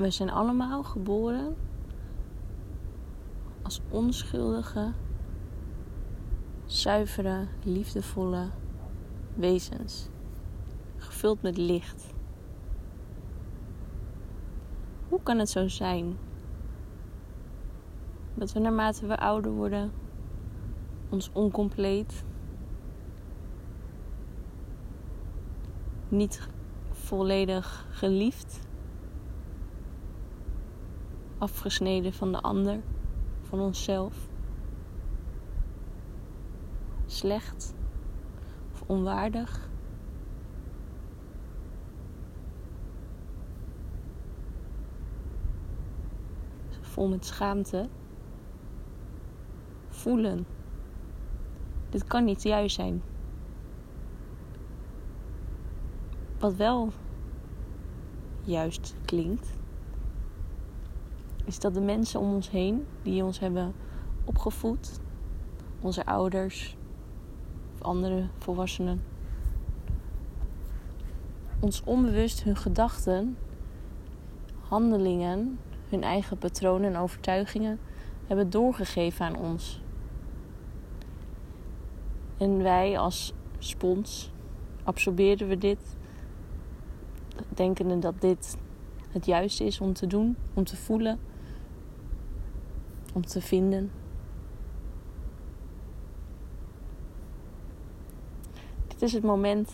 We zijn allemaal geboren als onschuldige, zuivere, liefdevolle wezens, gevuld met licht. Hoe kan het zo zijn dat we naarmate we ouder worden ons oncompleet, niet volledig geliefd, afgesneden van de ander, van onszelf, slecht of onwaardig. Vol met schaamte. Voelen. Dit kan niet juist zijn. Wat wel juist klinkt, is dat de mensen om ons heen die ons hebben opgevoed, onze ouders of andere volwassenen, ons onbewust hun gedachten, handelingen, hun eigen patronen en overtuigingen hebben doorgegeven aan ons. En wij als spons absorberen we dit, denkende dat dit het juiste is om te doen, om te voelen, om te vinden. Dit is het moment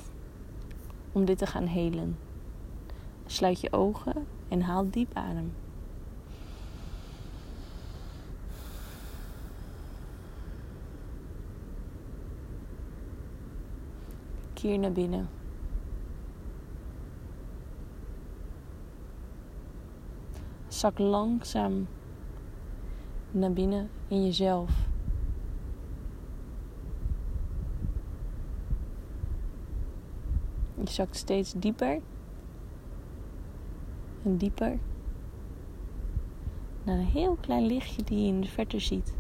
om dit te gaan helen. Sluit je ogen en haal diep adem. Keer naar binnen. Zak langzaam naar binnen in jezelf. Je zakt steeds dieper en dieper naar een heel klein lichtje die je in de verte ziet.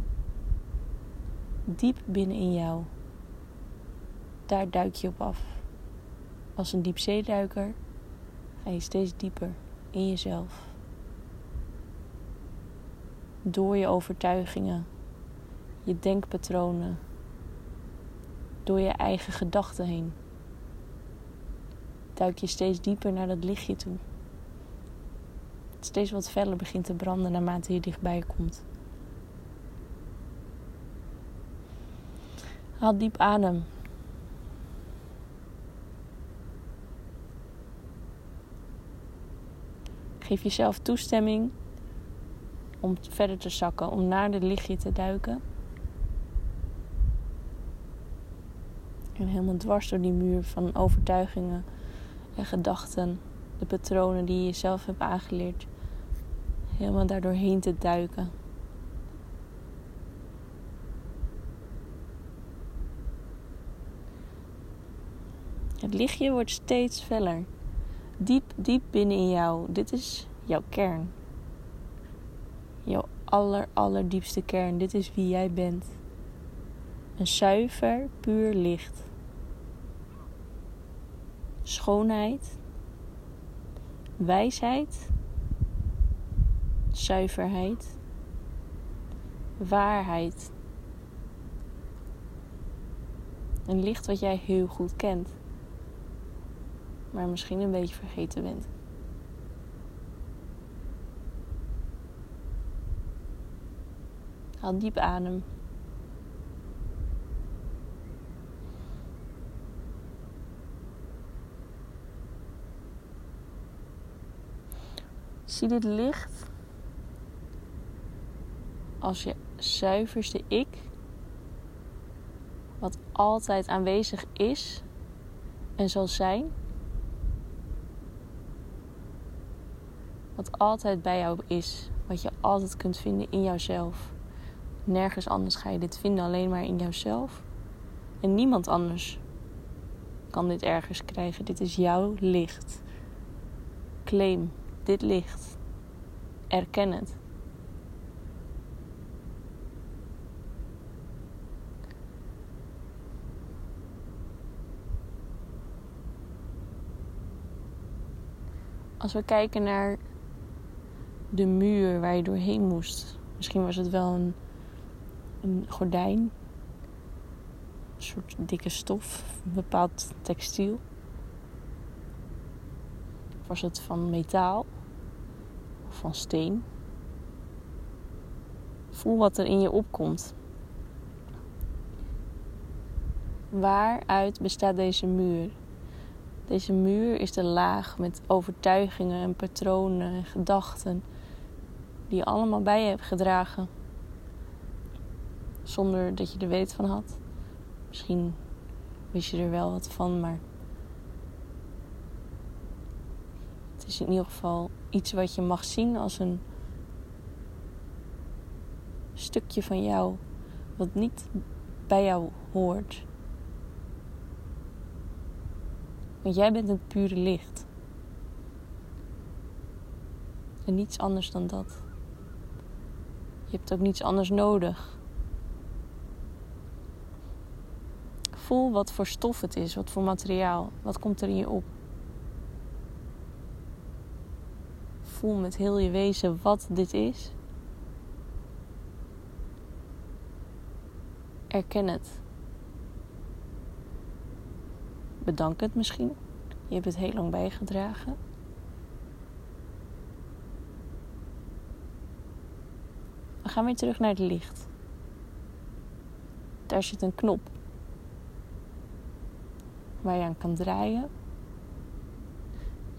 Diep binnen in jou. Daar duik je op af. Als een diepzeeduiker ga je steeds dieper in jezelf door je overtuigingen, je denkpatronen, door je eigen gedachten heen. Duik je steeds dieper naar dat lichtje toe. Steeds wat feller begint te branden naarmate je dichtbij komt. Haal diep adem. Geef jezelf toestemming om verder te zakken, om naar het lichtje te duiken. En helemaal dwars door die muur van overtuigingen en gedachten, de patronen die je jezelf hebt aangeleerd, helemaal daardoorheen te duiken. Het lichtje wordt steeds feller. Diep, diep binnen in jou. Dit is jouw kern aller, allerdiepste kern. Dit is wie jij bent. Een zuiver, puur licht. Schoonheid, wijsheid, zuiverheid, waarheid. Een licht wat jij heel goed kent, maar misschien een beetje vergeten bent. Haal diep adem. Zie dit licht als je zuiverste ik, wat altijd aanwezig is en zal zijn, wat altijd bij jou is, wat je altijd kunt vinden in jouzelf. Nergens anders ga je dit vinden, alleen maar in jouzelf. En niemand anders kan dit ergens krijgen. Dit is jouw licht. Claim dit licht. Erken het. Als we kijken naar de muur waar je doorheen moest. Misschien was het wel een, een gordijn, een soort dikke stof, een bepaald textiel. Was het van metaal of van steen? Voel wat er in je opkomt. Waaruit bestaat deze muur? Deze muur is de laag met overtuigingen en patronen en gedachten die je allemaal bij je hebt gedragen. Zonder dat je er weet van had. Misschien wist je er wel wat van, maar het is in ieder geval iets wat je mag zien als een stukje van jou wat niet bij jou hoort. Want jij bent het pure licht. En niets anders dan dat. Je hebt ook niets anders nodig. Voel wat voor stof het is, wat voor materiaal. Wat komt er in je op? Voel met heel je wezen wat dit is. Erken het. Bedank het misschien. Je hebt het heel lang bijgedragen. We gaan weer terug naar het licht. Daar zit een knop waar je aan kan draaien.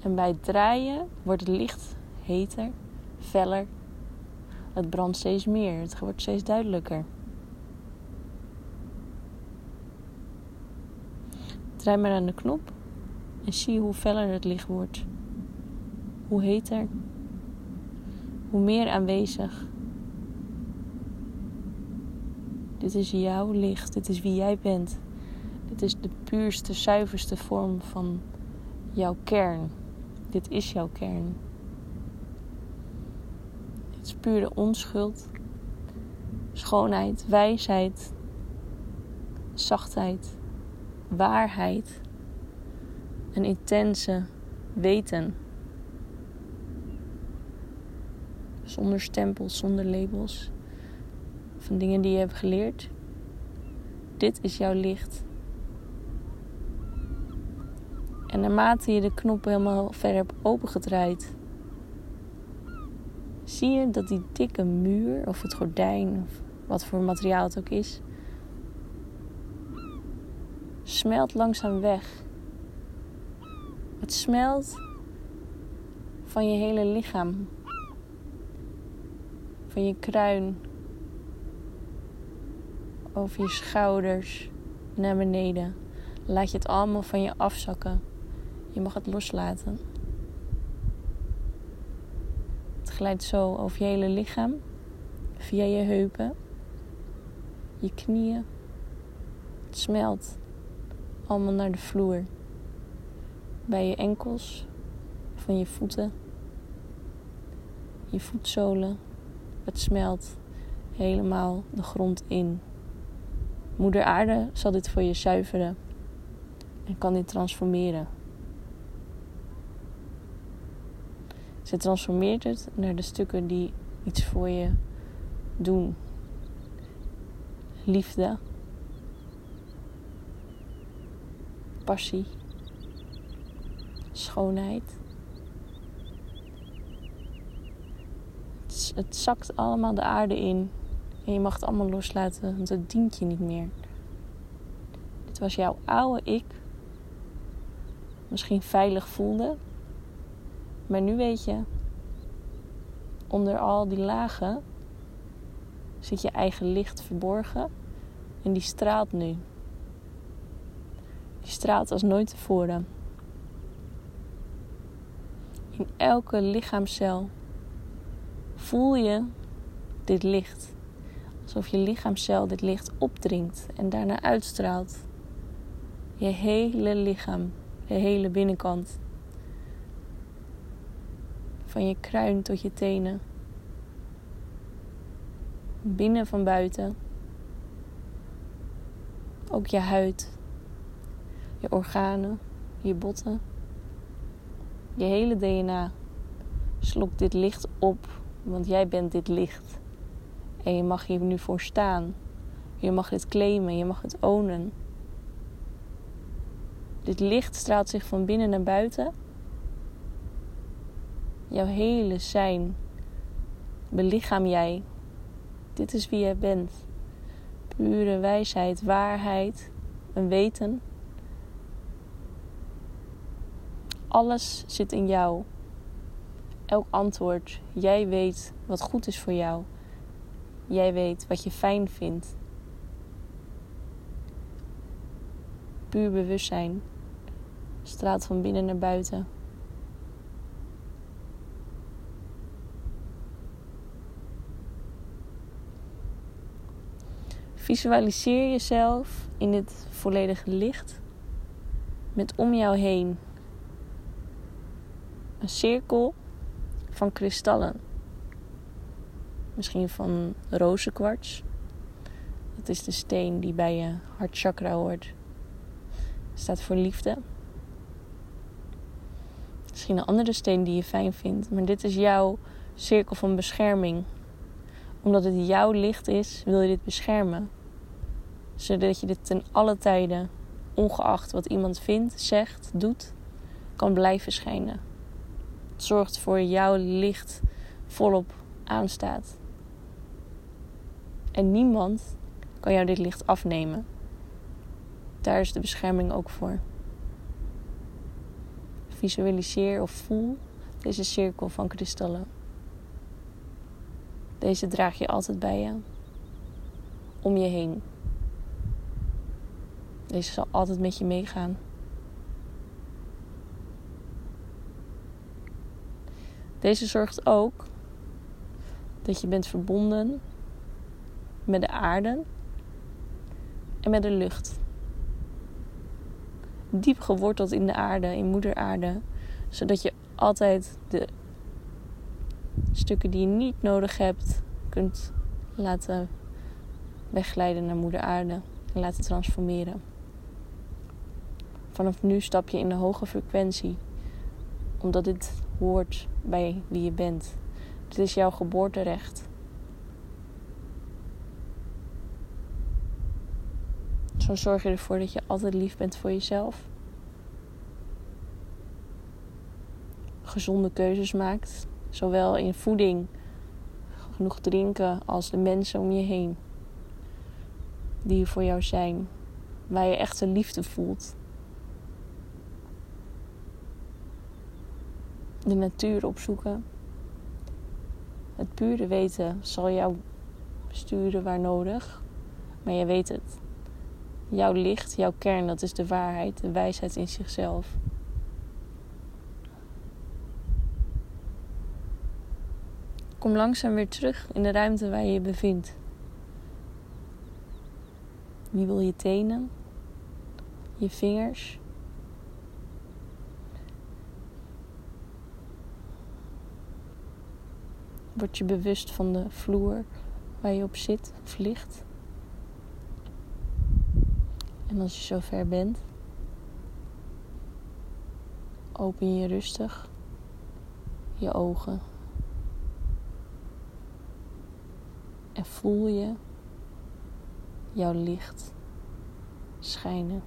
En bij het draaien wordt het licht heter, feller. Het brandt steeds meer, het wordt steeds duidelijker. Draai maar aan de knop en zie hoe feller het licht wordt. Hoe heter, hoe meer aanwezig. Dit is jouw licht, dit is wie jij bent. Dit is de puurste, zuiverste vorm van jouw kern. Dit is jouw kern. Het is pure onschuld, schoonheid, wijsheid, zachtheid waarheid, een intense weten. Zonder stempels, zonder labels. Van dingen die je hebt geleerd. Dit is jouw licht. En naarmate je de knop helemaal verder hebt opengedraaid, zie je dat die dikke muur of het gordijn of wat voor materiaal het ook is, smelt langzaam weg. Het smelt van je hele lichaam. Van je kruin. Over je schouders naar beneden. Laat je het allemaal van je afzakken. Je mag het loslaten. Het glijdt zo over je hele lichaam. Via je heupen. Je knieën. Het smelt allemaal naar de vloer. Bij je enkels, van je voeten, je voetzolen. Het smelt helemaal de grond in. Moeder Aarde zal dit voor je zuiveren en kan dit transformeren. Ze transformeert het naar de stukken die iets voor je doen. Liefde, passie, schoonheid. Het, het zakt allemaal de aarde in en je mag het allemaal loslaten, want het dient je niet meer. Dit was jouw oude ik, misschien veilig voelde, maar nu weet je, onder al die lagen zit je eigen licht verborgen en die straalt nu. Die straalt als nooit tevoren. In elke lichaamcel voel je dit licht. Alsof je lichaamcel dit licht opdringt en daarna uitstraalt. Je hele lichaam, de hele binnenkant. Van je kruin tot je tenen. Binnen van buiten. Ook je huid je organen, je botten, je hele DNA slokt dit licht op Want jij bent dit licht. En je mag hier nu voor staan. Je mag dit claimen, je mag het ownen. Dit licht straalt zich van binnen naar buiten. Jouw hele zijn belichaam jij. Dit is wie jij bent. Pure wijsheid, waarheid, een weten. Alles zit in jou. Elk antwoord. Jij weet wat goed is voor jou. Jij weet wat je fijn vindt. Puur bewustzijn straalt van binnen naar buiten. Visualiseer jezelf in dit volledige licht met om jou heen een cirkel van kristallen. Misschien van rozenkwarts. Dat is de steen die bij je hartchakra hoort. Staat voor liefde. Misschien een andere steen die je fijn vindt. Maar dit is jouw cirkel van bescherming. Omdat het jouw licht is, wil je dit beschermen. Zodat je dit ten alle tijden, ongeacht wat iemand vindt, zegt, doet, kan blijven schijnen. Het zorgt voor jouw licht volop aanstaat. En niemand kan jou dit licht afnemen. Daar is de bescherming ook voor. Visualiseer of voel deze cirkel van kristallen. Deze draag je altijd bij je, om je heen. Deze zal altijd met je meegaan. Deze zorgt ook dat je bent verbonden met de aarde en met de lucht diep geworteld in de aarde, in moeder aarde. Zodat je altijd de stukken die je niet nodig hebt kunt laten wegglijden naar moeder aarde en laten transformeren. Vanaf nu stap je in de hoge frequentie, omdat dit hoort bij wie je bent. Dit is jouw geboorterecht. Zo zorg je ervoor dat je altijd lief bent voor jezelf. Gezonde keuzes maakt, zowel in voeding, genoeg drinken, als de mensen om je heen. Die voor jou zijn, waar je echte liefde voelt. De natuur opzoeken. Het pure weten zal jou sturen waar nodig, maar je weet het. Jouw licht, jouw kern, dat is de waarheid, de wijsheid in zichzelf. Kom langzaam weer terug in de ruimte waar je je bevindt. Wie wil je tenen? Je vingers? Word je bewust van de vloer waar je op zit of ligt? En als je zover bent, open je rustig je ogen. En voel je jouw licht schijnen.